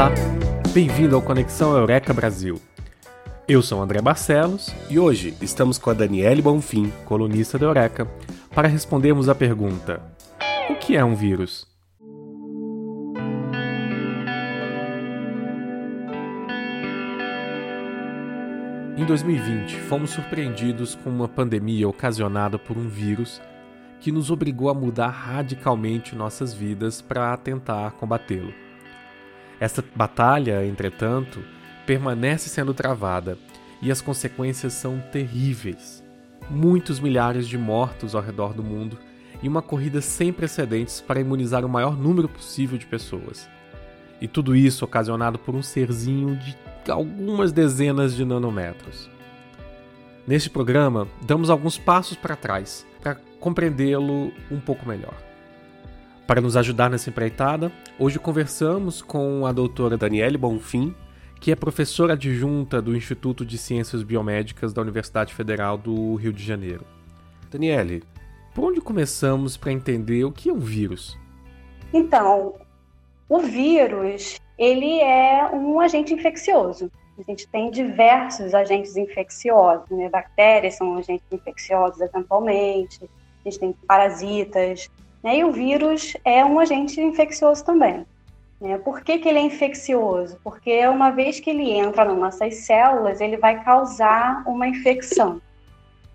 Olá, bem-vindo ao Conexão Eureka Brasil. Eu sou André Barcelos e hoje estamos com a Daniele Bonfim, colunista da Eureka, para respondermos a pergunta: O que é um vírus? Em 2020, fomos surpreendidos com uma pandemia ocasionada por um vírus que nos obrigou a mudar radicalmente nossas vidas para tentar combatê-lo. Essa batalha, entretanto, permanece sendo travada e as consequências são terríveis. Muitos milhares de mortos ao redor do mundo e uma corrida sem precedentes para imunizar o maior número possível de pessoas. E tudo isso ocasionado por um serzinho de algumas dezenas de nanômetros. Neste programa, damos alguns passos para trás para compreendê-lo um pouco melhor. Para nos ajudar nessa empreitada, hoje conversamos com a doutora Daniele Bonfim, que é professora adjunta do Instituto de Ciências Biomédicas da Universidade Federal do Rio de Janeiro. Daniele, por onde começamos para entender o que é um vírus? Então, o vírus, ele é um agente infeccioso. A gente tem diversos agentes infecciosos, né? Bactérias são agentes infecciosos eventualmente, a gente tem parasitas, né? E o vírus é um agente infeccioso também. Né? Por que, que ele é infeccioso? Porque uma vez que ele entra nas nossas células, ele vai causar uma infecção.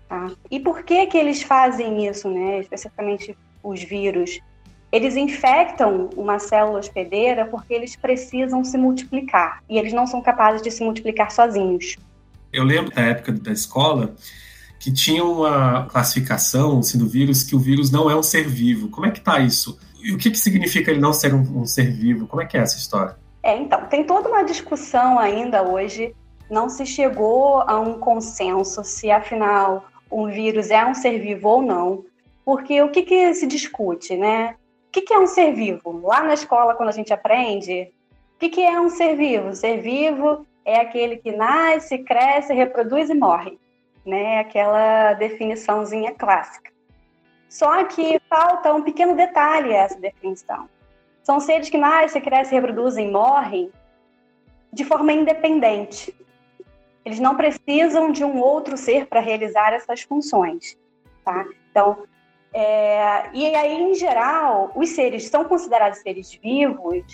Tá? E por que, que eles fazem isso, né? especificamente os vírus? Eles infectam uma célula hospedeira porque eles precisam se multiplicar e eles não são capazes de se multiplicar sozinhos. Eu lembro da época da escola que tinha uma classificação assim, do vírus que o vírus não é um ser vivo. Como é que está isso? E o que, que significa ele não ser um, um, ser vivo? Como é que é essa história? É, então, tem toda uma discussão ainda hoje. Não se chegou a um consenso se, afinal, um vírus é um ser vivo ou não. Porque o que, que se discute, né? O que, que é um ser vivo? Lá na escola, quando a gente aprende, o que, que é um ser vivo? Ser vivo é aquele que nasce, cresce, reproduz e morre né? Aquela definiçãozinha clássica. Só que falta um pequeno detalhe a essa definição. São seres que nascem, crescem, reproduzem, morrem de forma independente. Eles não precisam de um outro ser para realizar essas funções, tá? Então, é, e aí, em geral, os seres são considerados seres vivos,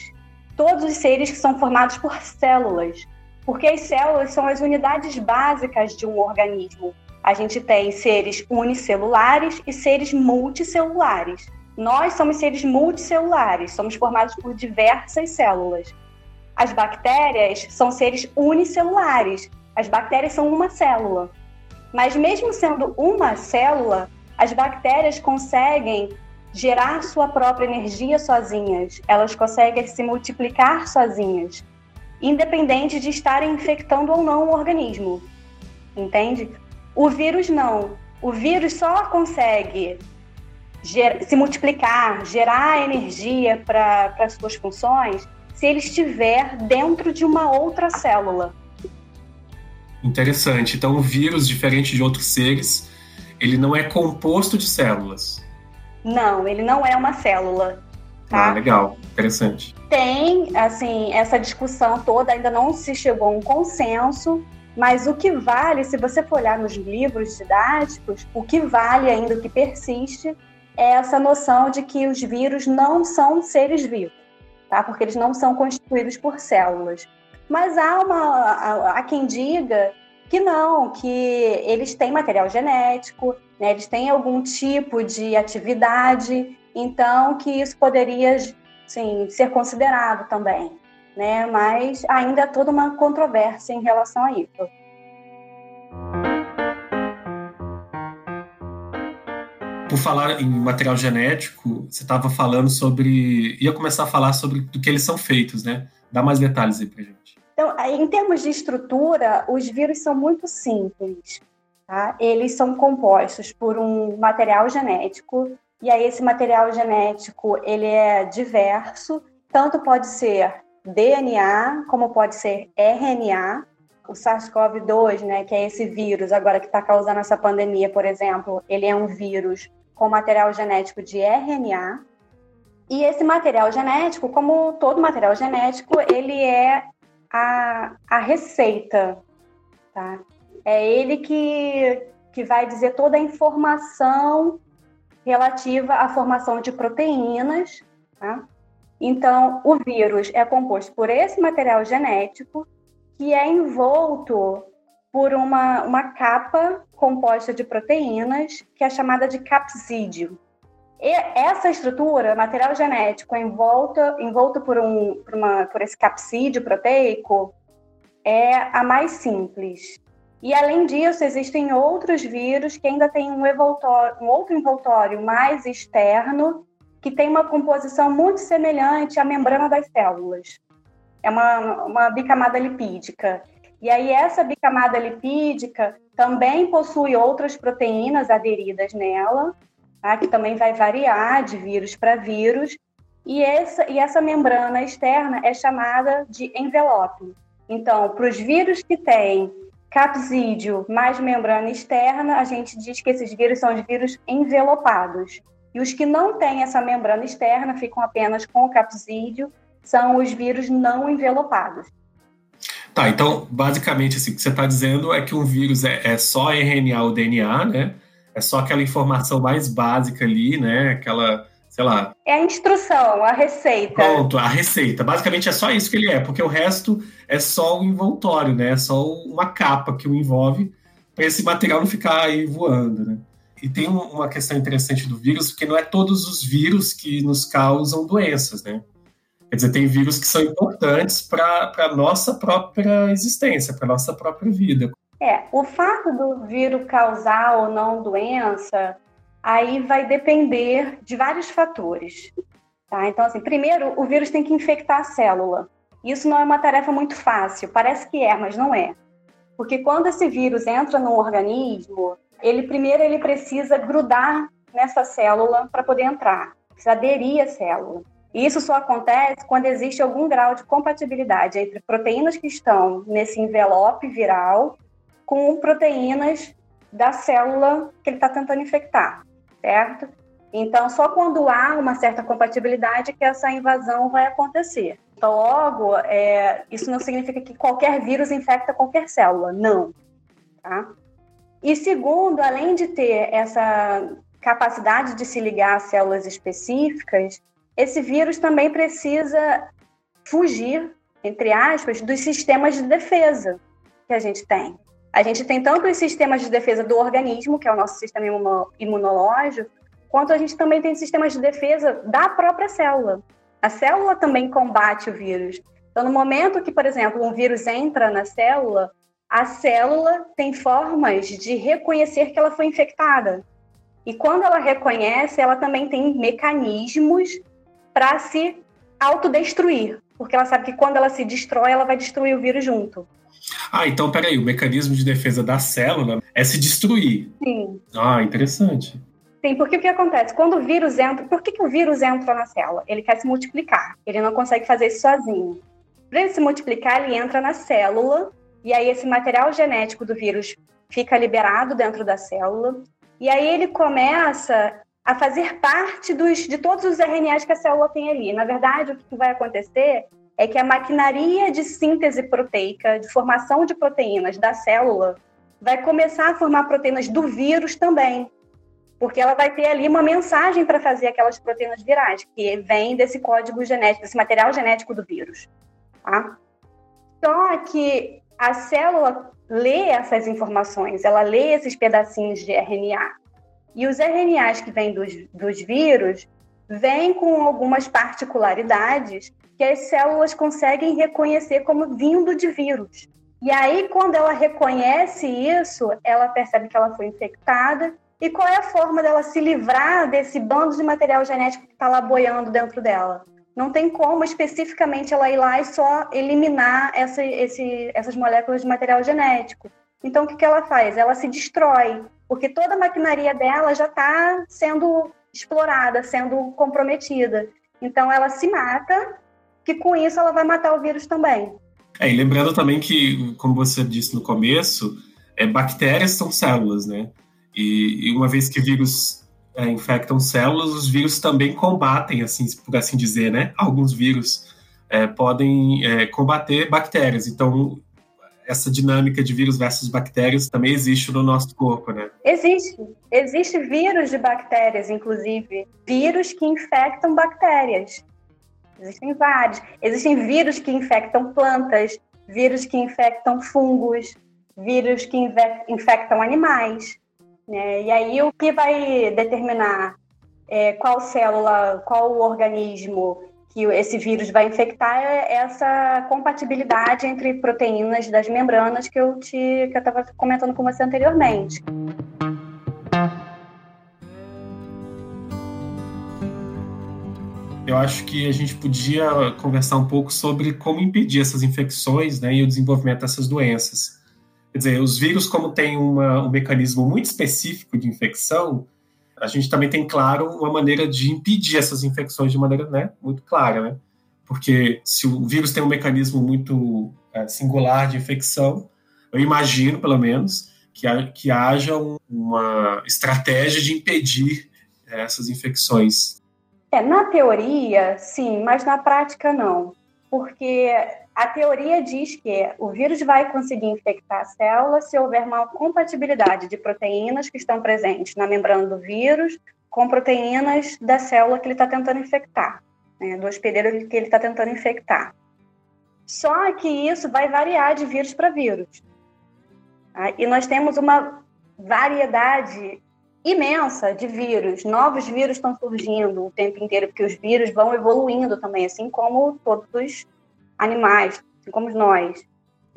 todos os seres que são formados por células, porque as células são as unidades básicas de um organismo. A gente tem seres unicelulares e seres multicelulares. Nós somos seres multicelulares, somos formados por diversas células. As bactérias são seres unicelulares. As bactérias são uma célula. Mas mesmo sendo uma célula, as bactérias conseguem gerar sua própria energia sozinhas. Elas conseguem se multiplicar sozinhas independente de estarem infectando ou não o organismo. Entende? O vírus não. O vírus só consegue se multiplicar, gerar energia para as suas funções se ele estiver dentro de uma outra célula. Interessante. Então, o vírus, diferente de outros seres, ele não é composto de células. Não, ele não é uma célula. Tá? Ah, legal, interessante. Tem, assim, essa discussão toda, ainda não se chegou a um consenso, mas o que vale, se você for olhar nos livros didáticos, o que vale ainda, o que persiste, é essa noção de que os vírus não são seres vivos, tá? Porque eles não são constituídos por células. Mas há uma há quem diga que não, que eles têm material genético, né? Eles têm algum tipo de atividade então, que isso poderia sim, ser considerado também, né? mas ainda há toda uma controvérsia em relação a isso. Por falar em material genético, você estava falando sobre. ia começar a falar sobre do que eles são feitos, né? Dá mais detalhes aí para gente. Então, em termos de estrutura, os vírus são muito simples. Tá? Eles são compostos por um material genético e aí esse material genético, ele é diverso, tanto pode ser DNA, como pode ser RNA. O SARS-CoV-2, né, que é esse vírus agora que está causando essa pandemia, por exemplo, ele é um vírus com material genético de RNA. E esse material genético, como todo material genético, ele é a, a receita, tá? É ele que, que vai dizer toda a informação relativa à formação de proteínas, tá? Então, o vírus é composto por esse material genético que é envolto por uma, uma capa composta de proteínas que é chamada de capsídeo. E essa estrutura, material genético envolto, envolto por, um, por, uma, por esse capsídeo proteico, é a mais simples. E além disso, existem outros vírus que ainda têm um, um outro envoltório mais externo, que tem uma composição muito semelhante à membrana das células. É uma, uma bicamada lipídica. E aí, essa bicamada lipídica também possui outras proteínas aderidas nela, tá? que também vai variar de vírus para vírus. E essa, e essa membrana externa é chamada de envelope. Então, para os vírus que têm capsídio mais membrana externa, a gente diz que esses vírus são os vírus envelopados. E os que não têm essa membrana externa, ficam apenas com o capsídio, são os vírus não envelopados. Tá, então, basicamente, assim, o que você está dizendo é que um vírus é, é, só RNA ou DNA, né? É só aquela informação mais básica ali, né? Aquela, sei lá. É a instrução, a receita. Pronto, a receita. Basicamente é só isso que ele é, porque o resto é só o envoltório, né? É só uma capa que o envolve para esse material não ficar aí voando, né? E tem uma questão interessante do vírus, porque não é todos os vírus que nos causam doenças, né? Quer dizer, tem vírus que são importantes para a nossa própria existência, para a nossa própria vida. É, o fato do vírus causar ou não doença, aí vai depender de vários fatores. Tá? Então, assim, primeiro, o vírus tem que infectar a célula. Isso não é uma tarefa muito fácil, parece que é, mas não é. Porque quando esse vírus entra no organismo, ele primeiro ele precisa grudar nessa célula para poder entrar, precisa aderir à célula. Isso só acontece quando existe algum grau de compatibilidade entre proteínas que estão nesse envelope viral com proteínas da célula que ele está tentando infectar, certo? Então, só quando há uma certa compatibilidade que essa invasão vai acontecer. Então, logo, é, isso não significa que qualquer vírus infecta qualquer célula, não. Tá? E segundo, além de ter essa capacidade de se ligar a células específicas, esse vírus também precisa fugir, entre aspas, dos sistemas de defesa que a gente tem. A gente tem tanto os sistemas de defesa do organismo, que é o nosso sistema imunológico, quanto a gente também tem sistemas de defesa da própria célula. A célula também combate o vírus. Então, no momento que, por exemplo, um vírus entra na célula, a célula tem formas de reconhecer que ela foi infectada. E quando ela reconhece, ela também tem mecanismos para se autodestruir, porque ela sabe que quando ela se destrói, ela vai destruir o vírus junto. Ah, então peraí, o mecanismo de defesa da célula é se destruir. Sim. Ah, interessante. Sim, porque o que acontece? Quando o vírus entra. Por que, que o vírus entra na célula? Ele quer se multiplicar. Ele não consegue fazer isso sozinho. Para ele se multiplicar, ele entra na célula, e aí esse material genético do vírus fica liberado dentro da célula. E aí ele começa a fazer parte dos, de todos os RNAs que a célula tem ali. Na verdade, o que vai acontecer é que a maquinaria de síntese proteica, de formação de proteínas da célula, vai começar a formar proteínas do vírus também. Porque ela vai ter ali uma mensagem para fazer aquelas proteínas virais, que vem desse código genético, desse material genético do vírus. Tá? Só que a célula lê essas informações, ela lê esses pedacinhos de RNA. E os RNAs que vêm dos, dos vírus vêm com algumas particularidades que as células conseguem reconhecer como vindo de vírus. E aí, quando ela reconhece isso, ela percebe que ela foi infectada. E qual é a forma dela se livrar desse bando de material genético que está lá boiando dentro dela? Não tem como especificamente ela ir lá e só eliminar essa, esse, essas moléculas de material genético. Então, o que, que ela faz? Ela se destrói porque toda a maquinaria dela já está sendo explorada, sendo comprometida. Então ela se mata, que com isso ela vai matar o vírus também. É, e lembrando também que, como você disse no começo, é, bactérias são células, né? E, e uma vez que vírus é, infectam células, os vírus também combatem, assim, por assim dizer, né? Alguns vírus é, podem é, combater bactérias. Então, essa dinâmica de vírus versus bactérias também existe no nosso corpo, né? Existe. Existe vírus de bactérias, inclusive. Vírus que infectam bactérias. Existem vários. Existem vírus que infectam plantas, vírus que infectam fungos, vírus que infectam animais. Né? E aí o que vai determinar é, qual célula, qual organismo que esse vírus vai infectar é essa compatibilidade entre proteínas das membranas que eu te que eu estava comentando com você anteriormente. Eu acho que a gente podia conversar um pouco sobre como impedir essas infecções né, e o desenvolvimento dessas doenças. Quer dizer, os vírus, como tem uma, um mecanismo muito específico de infecção, a gente também tem, claro, uma maneira de impedir essas infecções de maneira né, muito clara, né? Porque se o vírus tem um mecanismo muito é, singular de infecção, eu imagino, pelo menos, que, que haja um, uma estratégia de impedir é, essas infecções. É, na teoria, sim, mas na prática não. Porque a teoria diz que o vírus vai conseguir infectar a célula se houver uma compatibilidade de proteínas que estão presentes na membrana do vírus com proteínas da célula que ele está tentando infectar, né, do hospedeiro que ele está tentando infectar. Só que isso vai variar de vírus para vírus. Tá? E nós temos uma variedade imensa de vírus. Novos vírus estão surgindo o tempo inteiro, porque os vírus vão evoluindo também, assim como todos animais, assim como nós.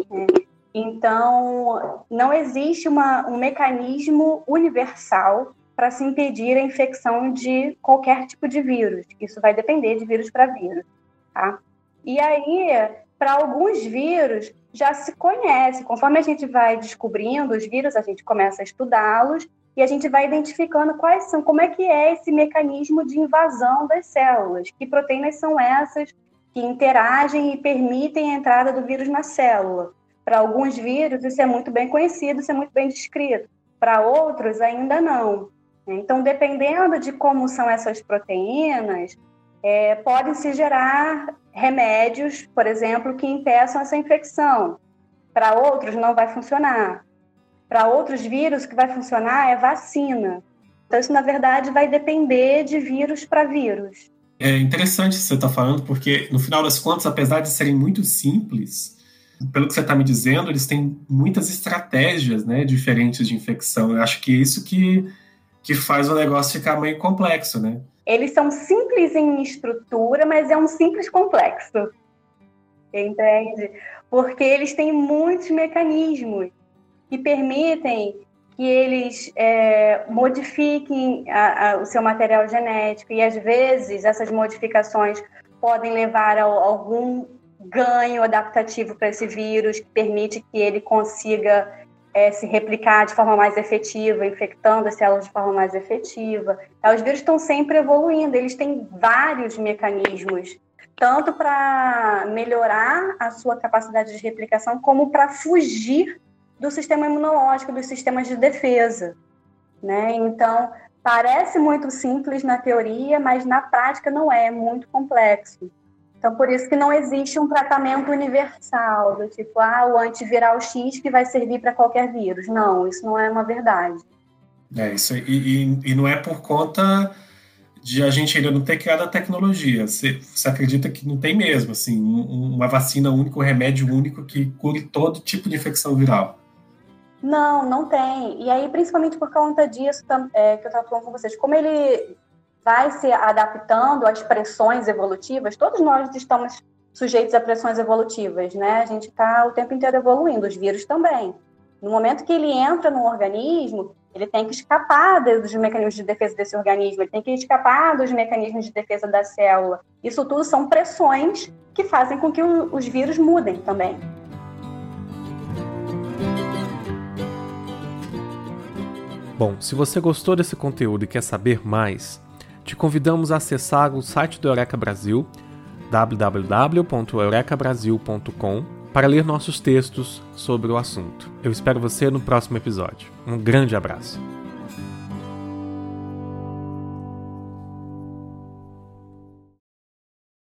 Né? Então, não existe uma, um mecanismo universal para se impedir a infecção de qualquer tipo de vírus. Isso vai depender de vírus para vírus, tá? E aí, para alguns vírus, já se conhece. Conforme a gente vai descobrindo os vírus, a gente começa a estudá-los e a gente vai identificando quais são, como é que é esse mecanismo de invasão das células, que proteínas são essas que interagem e permitem a entrada do vírus na célula. Para alguns vírus, isso é muito bem conhecido, isso é muito bem descrito. Para outros, ainda não. Então, dependendo de como são essas proteínas, é, podem se gerar remédios, por exemplo, que impeçam essa infecção. Para outros, não vai funcionar. Para outros vírus, o que vai funcionar é vacina. Então, isso, na verdade, vai depender de vírus para vírus. É interessante isso que você está falando, porque no final das contas, apesar de serem muito simples, pelo que você está me dizendo, eles têm muitas estratégias né, diferentes de infecção. Eu acho que é isso que, que faz o negócio ficar meio complexo, né? Eles são simples em estrutura, mas é um simples complexo. Entende? Porque eles têm muitos mecanismos que permitem que eles é, modifiquem a, a, o seu material genético e às vezes essas modificações podem levar a, a algum ganho adaptativo para esse vírus que permite que ele consiga é, se replicar de forma mais efetiva, infectando as células de forma mais efetiva. Então, os vírus estão sempre evoluindo, eles têm vários mecanismos, tanto para melhorar a sua capacidade de replicação, como para fugir do sistema imunológico, dos sistemas de defesa. Né? Então, parece muito simples na teoria, mas na prática não é, é muito complexo. Então, por isso que não existe um tratamento universal, do tipo, ah, o antiviral X que vai servir para qualquer vírus. Não, isso não é uma verdade. É, isso, e, e, e não é por conta de a gente ainda não ter criado a tecnologia. Você, você acredita que não tem mesmo, assim, um, uma vacina única, um remédio único que cure todo tipo de infecção viral? Não, não tem. E aí, principalmente por conta disso é, que eu estava falando com vocês, como ele vai se adaptando às pressões evolutivas, todos nós estamos sujeitos a pressões evolutivas, né? A gente está o tempo inteiro evoluindo, os vírus também. No momento que ele entra no organismo, ele tem que escapar dos mecanismos de defesa desse organismo, ele tem que escapar dos mecanismos de defesa da célula. Isso tudo são pressões que fazem com que os vírus mudem também. Bom, se você gostou desse conteúdo e quer saber mais, te convidamos a acessar o site do Eureka Brasil, www.eurekabrasil.com, para ler nossos textos sobre o assunto. Eu espero você no próximo episódio. Um grande abraço.